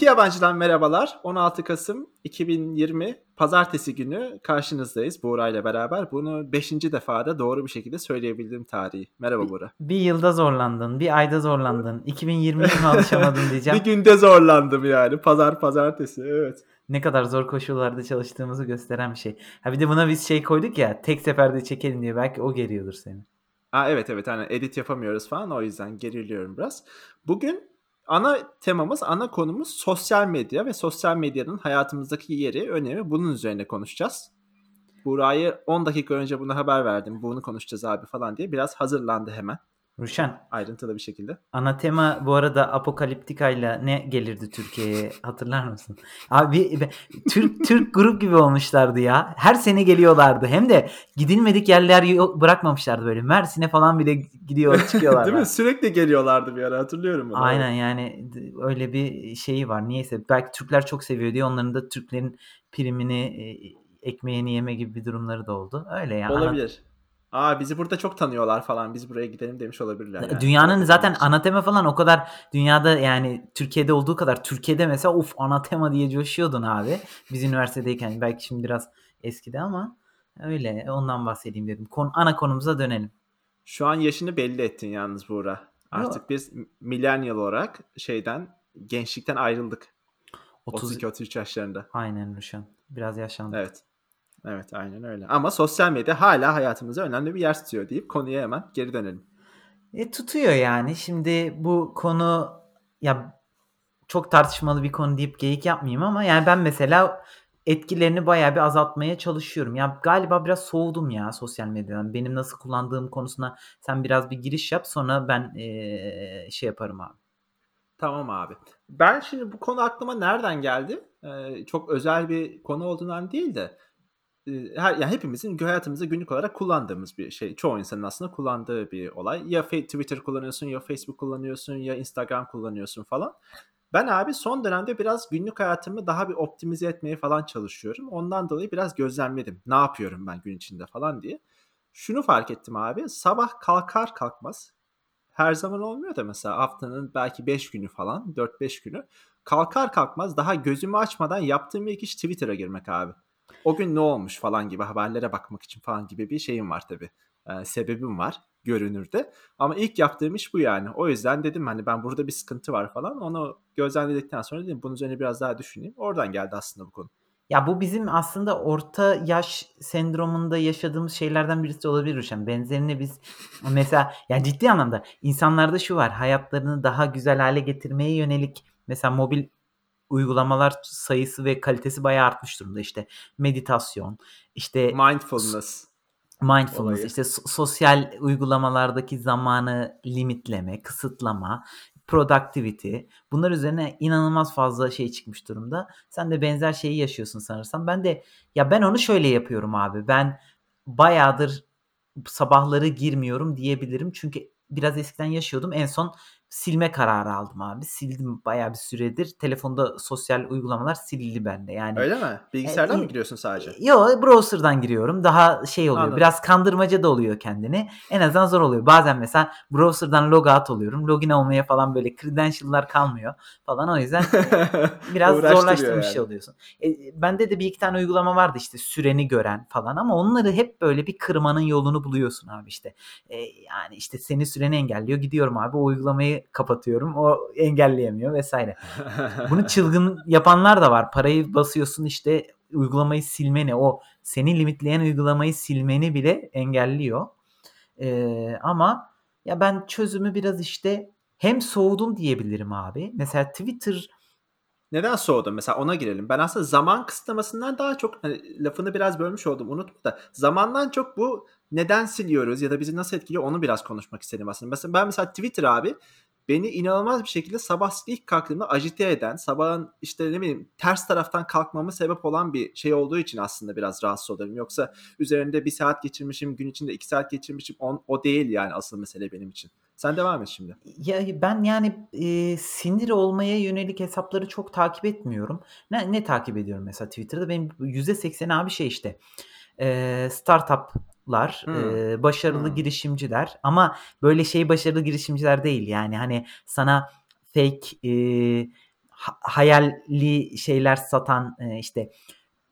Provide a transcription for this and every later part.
İki yabancıdan merhabalar. 16 Kasım 2020 Pazartesi günü karşınızdayız Buğra ile beraber. Bunu 5. defada doğru bir şekilde söyleyebildiğim tarihi. Merhaba Buğra. Bir yılda zorlandın, bir ayda zorlandın. 2020'ye mi alışamadın diyeceğim. bir günde zorlandım yani. Pazar pazartesi evet. Ne kadar zor koşullarda çalıştığımızı gösteren bir şey. Ha bir de buna biz şey koyduk ya tek seferde çekelim diye belki o geriyordur seni. Aa, evet evet hani edit yapamıyoruz falan o yüzden geriliyorum biraz. Bugün ana temamız, ana konumuz sosyal medya ve sosyal medyanın hayatımızdaki yeri, önemi bunun üzerine konuşacağız. Burayı 10 dakika önce bunu haber verdim. Bunu konuşacağız abi falan diye biraz hazırlandı hemen. Ruşen. Ayrıntılı bir şekilde. Anatema bu arada Apokaliptika ile ne gelirdi Türkiye'ye hatırlar mısın? Abi Türk Türk grup gibi olmuşlardı ya. Her sene geliyorlardı. Hem de gidilmedik yerler bırakmamışlardı böyle. Mersin'e falan bile gidiyor çıkıyorlar. Değil mi? Sürekli geliyorlardı bir ara hatırlıyorum bunu. Aynen yani öyle bir şeyi var. Niyeyse belki Türkler çok seviyor diye onların da Türklerin primini e, ekmeğini yeme gibi bir durumları da oldu. Öyle yani. Olabilir. Aa bizi burada çok tanıyorlar falan. Biz buraya gidelim demiş olabilirler. Yani. Dünyanın zaten anatema falan o kadar dünyada yani Türkiye'de olduğu kadar Türkiye'de mesela uf anatema diye coşuyordun abi. Biz üniversitedeyken belki şimdi biraz eskide ama öyle ondan bahsedeyim dedim. Kon, ana konumuza dönelim. Şu an yaşını belli ettin yalnız Buğra. Artık Yo. biz millennial olarak şeyden gençlikten ayrıldık. 32-33 yaşlarında. Aynen Ruşen. Biraz yaşlandık. Evet. Evet aynen öyle. Ama sosyal medya hala hayatımızda önemli bir yer tutuyor deyip konuya hemen geri dönelim. E, tutuyor yani. Şimdi bu konu ya çok tartışmalı bir konu deyip geyik yapmayayım ama yani ben mesela etkilerini bayağı bir azaltmaya çalışıyorum. Ya galiba biraz soğudum ya sosyal medyadan. Benim nasıl kullandığım konusuna sen biraz bir giriş yap sonra ben ee, şey yaparım abi. Tamam abi. Ben şimdi bu konu aklıma nereden geldi? Ee, çok özel bir konu olduğundan değil de her yani hepimizin hayatımızda günlük olarak kullandığımız bir şey. Çoğu insanın aslında kullandığı bir olay. Ya Twitter kullanıyorsun, ya Facebook kullanıyorsun, ya Instagram kullanıyorsun falan. Ben abi son dönemde biraz günlük hayatımı daha bir optimize etmeye falan çalışıyorum. Ondan dolayı biraz gözlemledim. Ne yapıyorum ben gün içinde falan diye. Şunu fark ettim abi. Sabah kalkar kalkmaz her zaman olmuyor da mesela haftanın belki 5 günü falan 4-5 günü kalkar kalkmaz daha gözümü açmadan yaptığım ilk iş Twitter'a girmek abi o gün ne olmuş falan gibi haberlere bakmak için falan gibi bir şeyim var tabi. Ee, sebebim var görünürde. Ama ilk yaptığım iş bu yani. O yüzden dedim hani ben burada bir sıkıntı var falan. Onu gözlemledikten sonra dedim bunun üzerine biraz daha düşüneyim. Oradan geldi aslında bu konu. Ya bu bizim aslında orta yaş sendromunda yaşadığımız şeylerden birisi olabilir Ruşen. Benzerini biz mesela yani ciddi anlamda insanlarda şu var. Hayatlarını daha güzel hale getirmeye yönelik mesela mobil uygulamalar sayısı ve kalitesi bayağı artmış durumda. İşte meditasyon, işte mindfulness. Mindfulness, olayı. işte sosyal uygulamalardaki zamanı limitleme, kısıtlama, productivity. Bunlar üzerine inanılmaz fazla şey çıkmış durumda. Sen de benzer şeyi yaşıyorsun sanırsam. Ben de ya ben onu şöyle yapıyorum abi. Ben bayağıdır sabahları girmiyorum diyebilirim. Çünkü biraz eskiden yaşıyordum. En son silme kararı aldım abi. Sildim bayağı bir süredir. Telefonda sosyal uygulamalar silindi bende. Yani Öyle mi? Bilgisayardan e, mı giriyorsun sadece? Yok, browser'dan giriyorum. Daha şey oluyor. Anladım. Biraz kandırmaca da oluyor kendini. En azından zor oluyor. Bazen mesela browser'dan logout oluyorum. Login olmaya falan böyle credential'lar kalmıyor falan. O yüzden biraz zorlaştırmış yani. şey oluyorsun. E, bende de bir iki tane uygulama vardı işte süreni gören falan ama onları hep böyle bir kırmanın yolunu buluyorsun abi işte. E, yani işte seni süreni engelliyor. Gidiyorum abi o uygulamayı kapatıyorum. O engelleyemiyor vesaire. Bunu çılgın yapanlar da var. Parayı basıyorsun işte uygulamayı silmeni o seni limitleyen uygulamayı silmeni bile engelliyor. Ee, ama ya ben çözümü biraz işte hem soğudum diyebilirim abi. Mesela Twitter neden soğudum? Mesela ona girelim. Ben aslında zaman kısıtlamasından daha çok hani lafını biraz bölmüş oldum unutma da zamandan çok bu neden siliyoruz ya da bizi nasıl etkiliyor onu biraz konuşmak istedim aslında. Mesela ben mesela Twitter abi beni inanılmaz bir şekilde sabah ilk kalktığımda agite eden, sabahın işte ne bileyim ters taraftan kalkmamı sebep olan bir şey olduğu için aslında biraz rahatsız oluyorum. Yoksa üzerinde bir saat geçirmişim, gün içinde iki saat geçirmişim on, o değil yani asıl mesele benim için. Sen devam et şimdi. Ya ben yani e, sinir olmaya yönelik hesapları çok takip etmiyorum. Ne, ne takip ediyorum mesela Twitter'da? Benim %80 abi şey işte e, startup lar, hmm. e, başarılı hmm. girişimciler ama böyle şey başarılı girişimciler değil yani hani sana fake e, hayali şeyler satan e, işte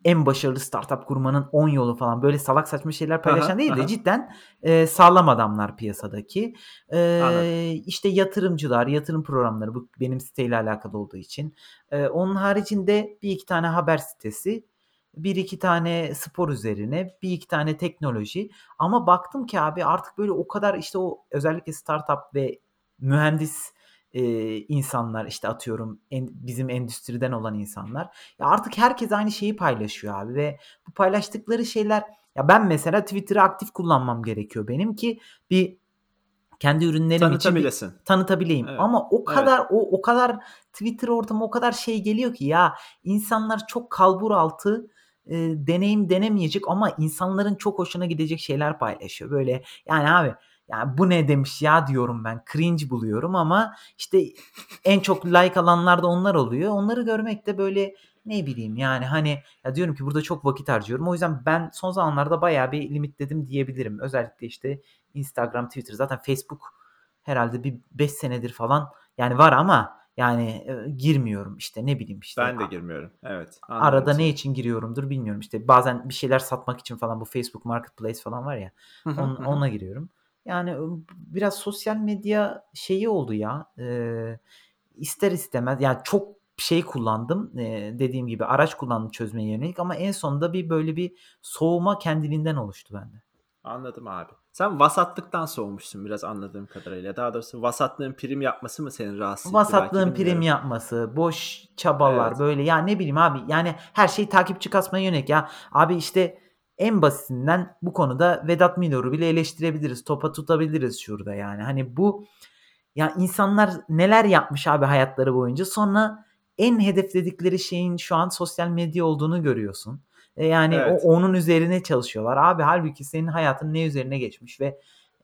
en başarılı startup kurmanın 10 yolu falan böyle salak saçma şeyler paylaşan Aha, değil de aha. cidden e, sağlam adamlar piyasadaki. E, Anladım. işte yatırımcılar, yatırım programları bu benim siteyle alakalı olduğu için. E, onun haricinde bir iki tane haber sitesi, bir iki tane spor üzerine, bir iki tane teknoloji. Ama baktım ki abi artık böyle o kadar işte o özellikle startup ve mühendis e, insanlar işte atıyorum en, bizim endüstriden olan insanlar. Ya artık herkes aynı şeyi paylaşıyor abi ve bu paylaştıkları şeyler ya ben mesela Twitter'ı aktif kullanmam gerekiyor benim ki bir kendi ürünlerim için bir Tanıtabilesin. tanıtabileyim. Evet. Ama o Evet. kadar o o kadar Twitter ortamı o kadar şey geliyor ki ya insanlar çok kalbur altı e, deneyim denemeyecek ama insanların çok hoşuna gidecek şeyler paylaşıyor. Böyle yani abi ya bu ne demiş ya diyorum ben. Cringe buluyorum ama işte en çok like alanlar da onlar oluyor. Onları görmek de böyle ne bileyim yani hani ya diyorum ki burada çok vakit harcıyorum. O yüzden ben son zamanlarda bayağı bir limitledim diyebilirim. Özellikle işte Instagram, Twitter zaten Facebook herhalde bir 5 senedir falan yani var ama yani e, girmiyorum işte ne bileyim işte. Ben de girmiyorum. Evet. Anladım Arada ne için giriyorumdur bilmiyorum. İşte bazen bir şeyler satmak için falan bu Facebook Marketplace falan var ya. On, ona giriyorum. Yani biraz sosyal medya şeyi oldu ya. E, ister istemez yani çok şey kullandım. E, dediğim gibi araç kullandım çözmeye yönelik ama en sonunda bir böyle bir soğuma kendiliğinden oluştu bende. Anladım abi. Sen vasatlıktan soğumuşsun biraz anladığım kadarıyla. Daha doğrusu vasatlığın prim yapması mı seni rahatsız belki Vasatlığın prim yapması, boş çabalar Evet. böyle ya ne bileyim abi yani her şey takipçi kasmaya yönelik ya. Abi işte en basitinden bu konuda Vedat Milor'u bile eleştirebiliriz. Topa tutabiliriz şurada yani. Hani bu ya insanlar neler yapmış abi hayatları boyunca sonra en hedefledikleri şeyin şu an sosyal medya olduğunu görüyorsun. E yani Evet. o onun üzerine çalışıyorlar. Abi halbuki senin hayatın ne üzerine geçmiş ve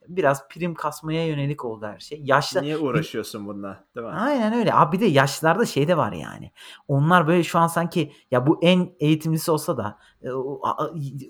biraz prim kasmaya yönelik oldu her şey. Yaşlı Niye uğraşıyorsun bununla? Değil mi? Aynen öyle. Abi bir de yaşlılarda şey de var yani. Onlar böyle şu an sanki ya bu en eğitimlisi olsa da e,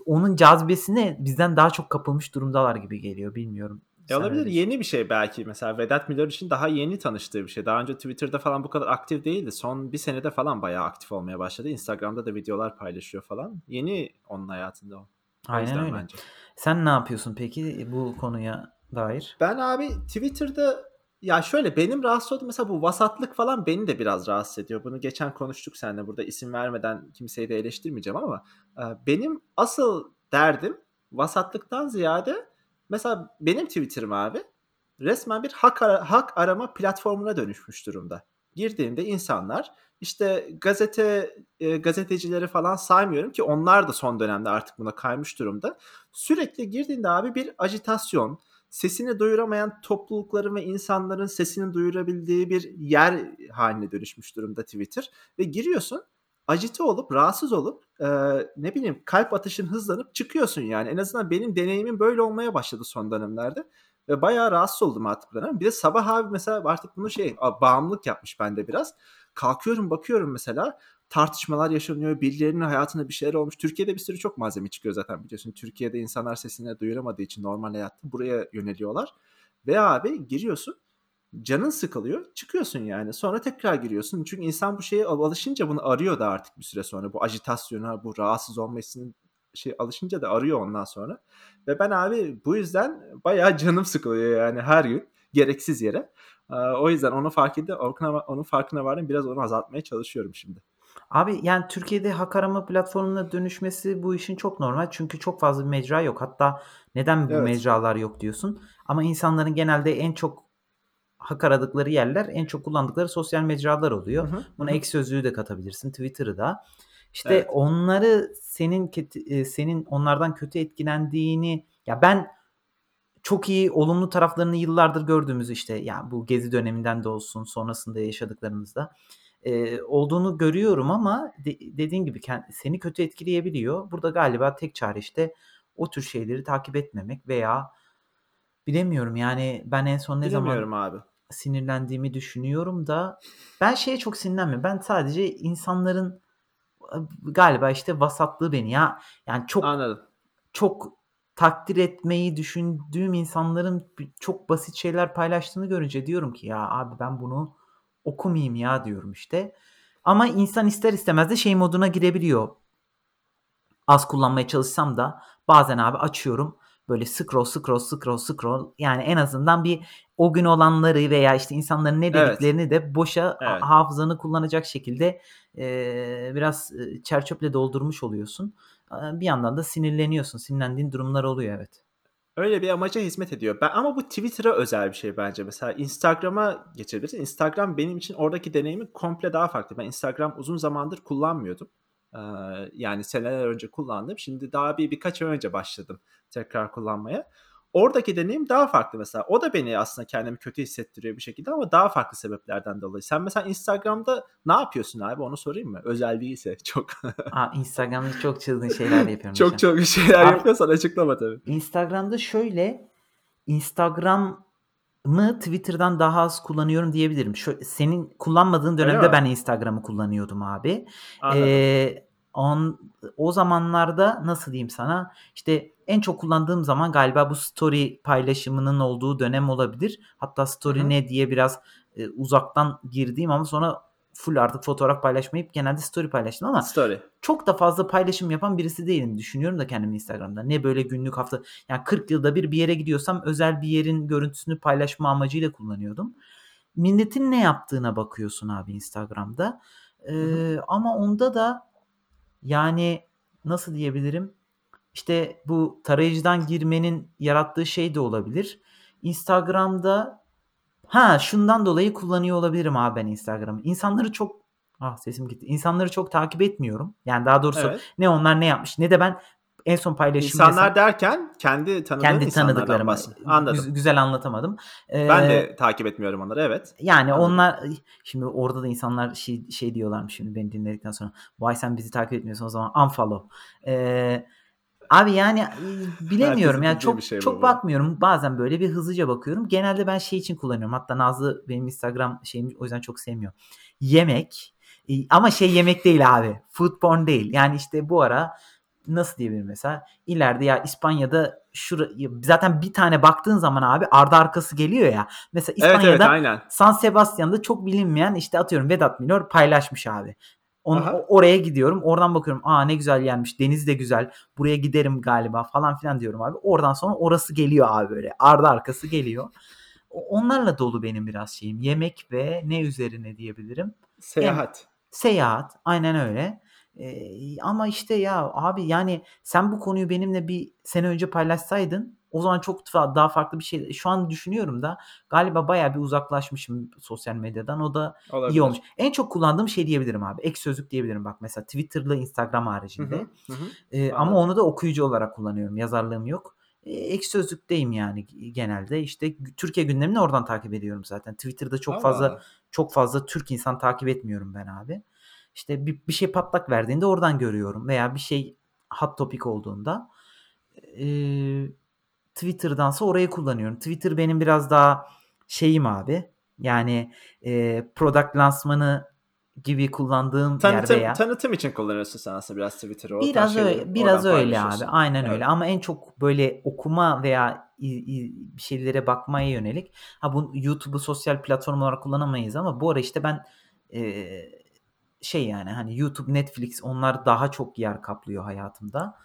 onun cazibesine bizden daha çok kapılmış durumdalar gibi geliyor. Bilmiyorum. E olabilir. Yeni bir şey belki. Mesela Vedat Milor için daha yeni tanıştığı bir şey. Daha önce Twitter'da falan bu kadar aktif değildi. Son bir senede falan bayağı aktif olmaya başladı. Instagram'da da videolar paylaşıyor falan. Yeni onun hayatında o. Aynen öyle. bence. Sen ne yapıyorsun peki bu konuya dair? Ben abi Twitter'da ya şöyle benim rahatsız olduğum mesela bu vasatlık falan beni de biraz rahatsız ediyor. Bunu geçen konuştuk seninle burada isim vermeden kimseyi de eleştirmeyeceğim ama e, benim asıl derdim vasatlıktan ziyade mesela benim Twitter'ım abi resmen bir hak, ara- hak arama platformuna dönüşmüş durumda. Girdiğinde insanlar işte gazete e, gazetecileri falan saymıyorum ki onlar da son dönemde artık buna kaymış durumda. Sürekli girdiğinde abi bir ajitasyon, sesini duyuramayan toplulukların ve insanların sesini duyurabildiği bir yer haline dönüşmüş durumda Twitter. Ve giriyorsun acite olup rahatsız olup e, ne bileyim kalp atışın hızlanıp çıkıyorsun yani. En azından benim deneyimim böyle olmaya başladı son dönemlerde. Ve bayağı rahatsız oldum artık bundan. Bir de sabah abi mesela artık bunu şey bağımlılık yapmış bende biraz. Kalkıyorum bakıyorum mesela tartışmalar yaşanıyor. Birilerinin hayatında bir şeyler olmuş. Türkiye'de bir sürü çok malzeme çıkıyor zaten biliyorsun. Türkiye'de insanlar sesini duyuramadığı için normal hayatta buraya yöneliyorlar. Ve abi giriyorsun canın sıkılıyor çıkıyorsun yani sonra tekrar giriyorsun çünkü insan bu şeye al- alışınca bunu arıyor da artık bir süre sonra bu ajitasyona bu rahatsız olma hissinin şey alışınca da arıyor ondan sonra ve ben abi bu yüzden bayağı canım sıkılıyor yani her gün gereksiz yere o yüzden onu fark edip onun farkına vardım biraz onu azaltmaya çalışıyorum şimdi. Abi yani Türkiye'de hak arama platformuna dönüşmesi bu işin çok normal. Çünkü çok fazla bir mecra yok. Hatta neden bu Evet. mecralar yok diyorsun. Ama insanların genelde en çok hak aradıkları yerler, en çok kullandıkları sosyal mecralar oluyor. Hı hı, Buna ek sözlüğü de katabilirsin, Twitter'ı da. İşte Evet. onları senin e, senin onlardan kötü etkilendiğini ya ben çok iyi olumlu taraflarını yıllardır gördüğümüz işte yani bu gezi döneminden de olsun sonrasında yaşadıklarımızda e, olduğunu görüyorum ama de, dediğin gibi kend- seni kötü etkileyebiliyor. Burada galiba tek çare işte o tür şeyleri takip etmemek veya bilemiyorum yani ben en son ne zaman abi. Sinirlendiğimi düşünüyorum da ben şeye çok sinirlenmiyorum. Ben sadece insanların e, galiba işte vasatlığı beni ya yani çok Anladım. çok takdir etmeyi düşündüğüm insanların çok basit şeyler paylaştığını görünce diyorum ki ya abi ben bunu okumayayım ya diyorum işte. Ama insan ister istemez de şey moduna girebiliyor. Az kullanmaya çalışsam da bazen abi açıyorum böyle scroll scroll scroll scroll yani en azından bir o gün olanları veya işte insanların ne dediklerini evet. de boşa evet. hafızanı kullanacak şekilde e, biraz çerçöple doldurmuş oluyorsun. Bir yandan da sinirleniyorsun. Sinirlendiğin durumlar oluyor evet. Öyle bir amaca hizmet ediyor. Ben ama bu Twitter'a özel bir şey bence. Mesela Instagram'a geçebilirsin. Instagram benim için oradaki deneyimi komple daha farklı. Ben Instagram uzun zamandır kullanmıyordum. Yani seneler önce kullandım. Şimdi daha bir birkaç ay önce başladım tekrar kullanmaya. Oradaki deneyim daha farklı mesela. O da beni aslında kendimi kötü hissettiriyor bir şekilde ama daha farklı sebeplerden dolayı. Sen mesela Instagram'da ne yapıyorsun abi onu sorayım mı? Özel değilse çok. Aa, Instagram'da çok çılgın şeyler yapıyorum. çok çok şeyler abi, yapıyorsan açıklama tabii. Instagram'da şöyle Instagram mı Twitter'dan daha az kullanıyorum diyebilirim. Şu, senin kullanmadığın dönemde ben Instagram'ı kullanıyordum abi. Anladım. Ee, on, o zamanlarda nasıl diyeyim sana işte en çok kullandığım zaman galiba bu story paylaşımının olduğu dönem olabilir. Hatta story Hı-hı. ne diye biraz e, uzaktan girdiğim ama sonra full artık fotoğraf paylaşmayıp genelde story paylaştım ama story. çok da fazla paylaşım yapan birisi değilim. Düşünüyorum da kendimi Instagram'da. Ne böyle günlük hafta yani 40 yılda bir bir yere gidiyorsam özel bir yerin görüntüsünü paylaşma amacıyla kullanıyordum. Milletin ne yaptığına bakıyorsun abi Instagram'da. Ee, ama onda da yani nasıl diyebilirim? İşte bu tarayıcıdan girmenin yarattığı şey de olabilir. Instagram'da ha şundan dolayı kullanıyor olabilirim abi ben Instagram'ı. İnsanları çok ah sesim gitti. İnsanları çok takip etmiyorum. Yani daha doğrusu evet. ne onlar ne yapmış ne de ben en son paylaşım İnsanlar mesela, derken kendi tanıdığın kendi tanıdıklarım. Anladım. Gü- güzel anlatamadım. Ee, ben de takip etmiyorum onları evet. Yani Anladım. onlar şimdi orada da insanlar şey şey diyorlarmış şimdi beni dinledikten sonra. Vay sen bizi takip etmiyorsun o zaman unfollow. Ee, Abi yani bilemiyorum yani çok şey çok bakmıyorum. Bazen böyle bir hızlıca bakıyorum. Genelde ben şey için kullanıyorum. Hatta Nazlı benim Instagram şeyim o yüzden çok sevmiyor. Yemek ama şey yemek değil abi. Food porn değil. Yani işte bu ara nasıl diyebilirim mesela ileride ya İspanya'da şura zaten bir tane baktığın zaman abi ardı arkası geliyor ya. Mesela İspanya'da evet, evet, aynen. San Sebastian'da çok bilinmeyen işte atıyorum Vedat Milor paylaşmış abi. Onu, oraya gidiyorum. Oradan bakıyorum. Aa ne güzel yermiş. Deniz de güzel. Buraya giderim galiba falan filan diyorum abi. Oradan sonra orası geliyor abi böyle. Ardı arkası geliyor. Onlarla dolu benim biraz şeyim. Yemek ve ne üzerine diyebilirim? Seyahat. Yani, seyahat. Aynen öyle. Ee, ama işte ya abi yani sen bu konuyu benimle bir sene önce paylaşsaydın o zaman çok daha farklı bir şey. Şu an düşünüyorum da galiba bayağı bir uzaklaşmışım sosyal medyadan. O da Olabilir. iyi olmuş. En çok kullandığım şey diyebilirim abi. Ek sözlük diyebilirim bak mesela Twitter'la Instagram haricinde. Hı hı, hı. Ee, ama onu da okuyucu olarak kullanıyorum. Yazarlığım yok. Ee, ek sözlükteyim yani genelde. İşte Türkiye gündemini oradan takip ediyorum zaten. Twitter'da çok Allah fazla çok fazla Türk insan takip etmiyorum ben abi. İşte bir, bir şey patlak verdiğinde oradan görüyorum veya bir şey hot topic olduğunda eee Twitter'dansa orayı kullanıyorum. Twitter benim biraz daha şeyim abi. Yani e, product lansmanı gibi kullandığım tanıtım, yer veya tanıtım için kullanıyorsun sen aslında biraz Twitter'ı. Biraz öyle, biraz öyle abi. Aynen evet. öyle. Ama en çok böyle okuma veya bir şeylere bakmaya yönelik. Ha bu YouTube'u sosyal platform olarak kullanamayız ama bu ara işte ben e, şey yani hani YouTube, Netflix onlar daha çok yer kaplıyor hayatımda.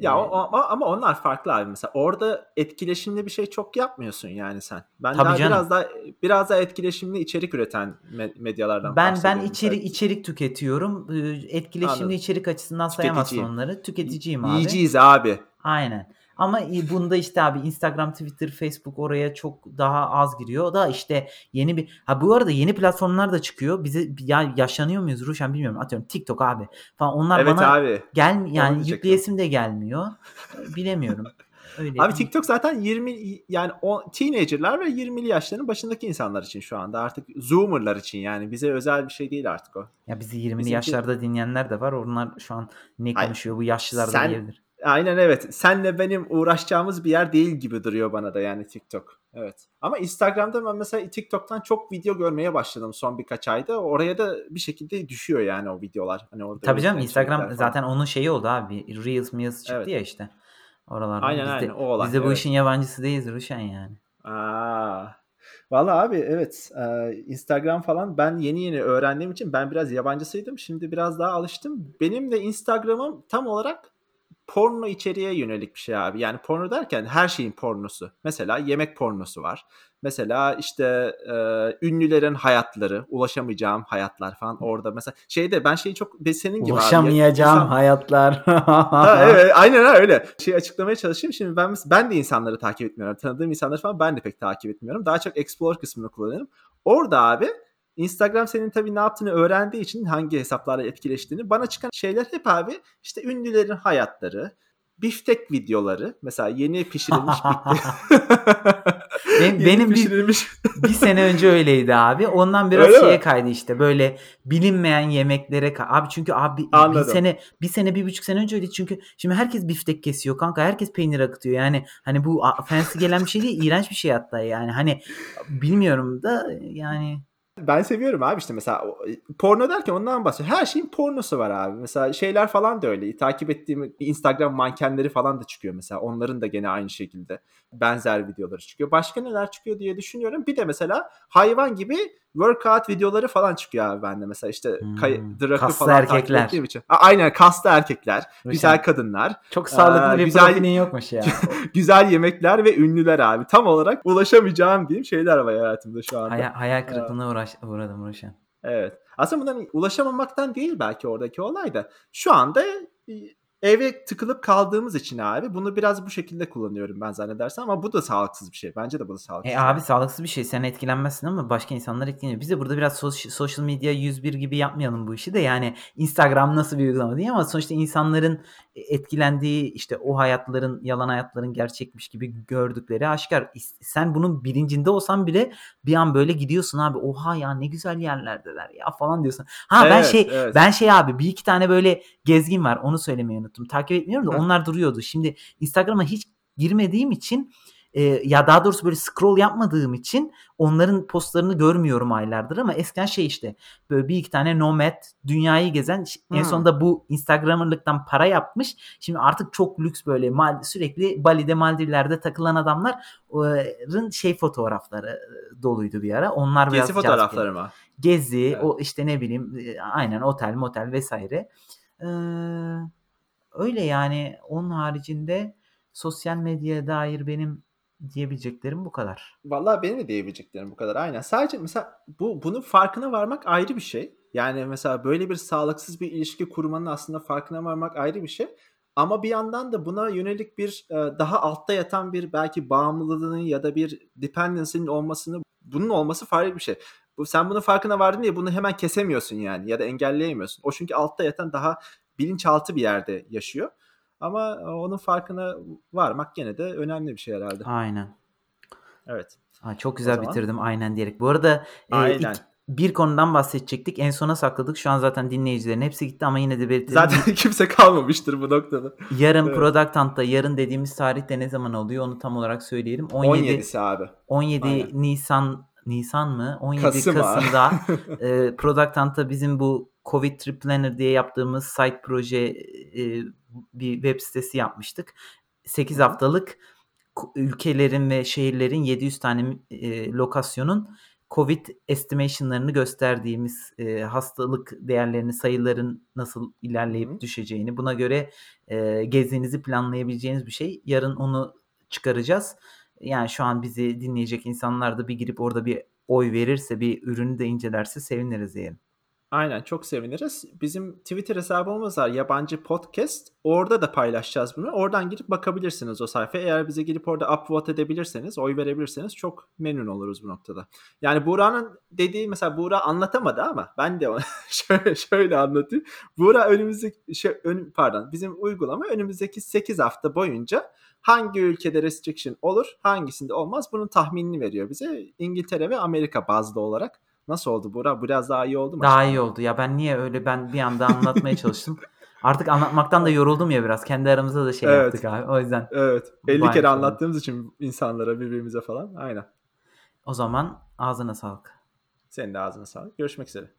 Ya o, o, ama onlar farklı abi mesela. Orada etkileşimli bir şey çok yapmıyorsun yani sen. Ben Tabii daha canım. biraz daha biraz daha etkileşimli içerik üreten medyalardan Ben ben içerik içerik tüketiyorum. Etkileşimli Anladım. içerik açısından sayamazsın onları. Tüketiciyim abi. Yiyeceğiz abi. Aynen. Ama bunda işte abi Instagram, Twitter, Facebook oraya çok daha az giriyor. O da işte yeni bir ha bu arada yeni platformlar da çıkıyor. Bize ya yaşlanıyor muyuz Ruşen bilmiyorum. Atıyorum TikTok abi falan. Onlar evet bana abi. gel yani yükleyesim de gelmiyor. Bilemiyorum. Öyle Abi TikTok zaten 20 yani o teenager'lar ve 20'li yaşların başındaki insanlar için şu anda artık zoomer'lar için yani bize özel bir şey değil artık o. Ya bizi 20'li Bizimki... yaşlarda dinleyenler de var. Onlar şu an ne konuşuyor Hayır, bu yaşlılar da diyebilir. Aynen evet. Senle benim uğraşacağımız bir yer değil gibi duruyor bana da yani TikTok. Evet. Ama Instagram'da ben mesela TikTok'tan çok video görmeye başladım son birkaç ayda. Oraya da bir şekilde düşüyor yani o videolar. Hani orada Tabii canım Instagram zaten onun şeyi oldu abi. Reels, Reels çıktı evet. ya işte. Oralarda. Aynen biz aynen de, o olay. Biz de bu evet. işin yabancısı değiliz Ruşen yani. Aa. Valla abi evet Instagram falan ben yeni yeni öğrendiğim için ben biraz yabancısıydım. Şimdi biraz daha alıştım. Benim de Instagram'ım tam olarak porno içeriğe yönelik bir şey abi. Yani porno derken her şeyin pornosu. Mesela yemek pornosu var. Mesela işte e, ünlülerin hayatları, ulaşamayacağım hayatlar falan orada. Mesela şeyde ben şeyi çok senin gibi Ulaşamayacağım abi. hayatlar. ha, evet, aynen öyle. Şey açıklamaya çalışayım. Şimdi ben ben de insanları takip etmiyorum. Tanıdığım insanları falan ben de pek takip etmiyorum. Daha çok explore kısmını kullanıyorum. Orada abi Instagram senin tabii ne yaptığını öğrendiği için hangi hesaplarla etkileştiğini bana çıkan şeyler hep abi işte ünlülerin hayatları, biftek videoları mesela yeni pişirilmiş benim, benim pişirilmiş. bir, bir sene önce öyleydi abi. Ondan biraz Öyle şeye mi? kaydı işte böyle bilinmeyen yemeklere kay- abi çünkü abi Anladım. bir sene bir sene bir buçuk sene önce öyle çünkü şimdi herkes biftek kesiyor kanka herkes peynir akıtıyor yani hani bu fancy gelen bir şey değil iğrenç bir şey hatta yani hani bilmiyorum da yani ben seviyorum abi işte mesela porno derken ondan bahsediyorum. Her şeyin pornosu var abi. Mesela şeyler falan da öyle. Takip ettiğim Instagram mankenleri falan da çıkıyor mesela. Onların da gene aynı şekilde benzer videoları çıkıyor. Başka neler çıkıyor diye düşünüyorum. Bir de mesela hayvan gibi workout videoları falan çıkıyor abi bende mesela işte hmm. kay- Drak'ı falan erkekler. takip için. A- aynen kaslı erkekler, Ruşen. güzel kadınlar. Çok sağlıklı ee, bir güzel, profilin yokmuş ya. güzel yemekler ve ünlüler abi. Tam olarak ulaşamayacağım diyeyim şeyler var hayatımda şu anda. Hay- hayal kırıklığına uğraş- uğradım Ruşen. Evet. Aslında bundan ulaşamamaktan değil belki oradaki olay da. Şu anda eve tıkılıp kaldığımız için abi bunu biraz bu şekilde kullanıyorum ben zannedersem ama bu da sağlıksız bir şey. Bence de bu da sağlıksız. E abi sağlıksız bir şey. Sen etkilenmezsin ama başka insanlar etkileniyor. Biz de burada biraz social media 101 gibi yapmayalım bu işi de yani Instagram nasıl bir uygulama diye ama sonuçta insanların etkilendiği işte o hayatların yalan hayatların gerçekmiş gibi gördükleri aşikar. Sen bunun bilincinde olsan bile bir an böyle gidiyorsun abi. Oha ya ne güzel yerlerdeler ya falan diyorsun. Ha evet, ben şey evet. ben şey abi bir iki tane böyle gezgin var. Onu söylemeyi unuttum. Takip etmiyorum da Hı. onlar duruyordu. Şimdi Instagram'a hiç girmediğim için e, ya daha doğrusu böyle scroll yapmadığım için onların postlarını görmüyorum aylardır ama eskiden şey işte böyle bir iki tane nomad dünyayı gezen hmm. en sonunda bu Instagramer'lıktan para yapmış. Şimdi artık çok lüks böyle mal, sürekli Bali'de Maldivler'de takılan adamların şey fotoğrafları doluydu bir ara. Onlar Gezi fotoğrafları mı? Gezi, evet. o işte ne bileyim aynen otel, motel vesaire. Ee, öyle yani onun haricinde sosyal medyaya dair benim diyebileceklerim bu kadar. Vallahi benim de diyebileceklerim bu kadar. Aynen. Sadece mesela bu bunun farkına varmak ayrı bir şey. Yani mesela böyle bir sağlıksız bir ilişki kurmanın aslında farkına varmak ayrı bir şey. Ama bir yandan da buna yönelik bir daha altta yatan bir belki bağımlılığının ya da bir dependency'nin olmasını bunun olması farklı bir şey. Bu sen bunun farkına vardın diye bunu hemen kesemiyorsun yani ya da engelleyemiyorsun. O çünkü altta yatan daha bilinçaltı bir yerde yaşıyor. Ama e, onun farkına varmak gene de önemli bir şey herhalde. Aynen. Evet. Ha, çok güzel bitirdim aynen diyerek. Bu arada e, ilk, bir konudan bahsedecektik. En sona sakladık. Şu an zaten dinleyicilerin hepsi gitti ama yine de belirtelim. Zaten kimse kalmamıştır bu noktada. Yarın evet. Product Hunt'ta yarın dediğimiz tarihte ne zaman oluyor onu tam olarak söyleyelim. 17, 17'si abi. 17 Aynen. Nisan Nisan mı? 17 Kasım Kasım'da e, Product Hunt'ta bizim bu Covid Trip Planner diye yaptığımız site proje e, bir web sitesi yapmıştık. 8 haftalık ülkelerin ve şehirlerin 700 tane e, lokasyonun Covid estimation'larını gösterdiğimiz e, hastalık değerlerini, sayıların nasıl ilerleyip Hı. düşeceğini, buna göre e, gezinizi planlayabileceğiniz bir şey. Yarın onu çıkaracağız. Yani şu an bizi dinleyecek insanlar da bir girip orada bir oy verirse, bir ürünü de incelerse seviniriz diyelim. Aynen çok seviniriz. Bizim Twitter hesabımız var yabancı podcast. Orada da paylaşacağız bunu. Oradan girip bakabilirsiniz o sayfaya. Eğer bize girip orada upvote edebilirseniz, oy verebilirseniz çok memnun oluruz bu noktada. Yani Buğra'nın dediği mesela Buğra anlatamadı ama ben de şöyle, şöyle anlatayım. Buğra önümüzdeki şey, ön, pardon bizim uygulama önümüzdeki 8 hafta boyunca hangi ülkede restriction olur, hangisinde olmaz bunun tahminini veriyor bize. İngiltere ve Amerika bazlı olarak. Nasıl oldu Burak? Biraz daha iyi oldu mu? Daha iyi oldu. Ya ben niye öyle ben bir anda anlatmaya çalıştım. Artık anlatmaktan da yoruldum ya biraz. Kendi aramızda da şey evet. yaptık abi. O yüzden. Evet. 50 kere anlattığımız için insanlara birbirimize falan. Aynen. O zaman ağzına sağlık. Senin de ağzına sağlık. Görüşmek üzere.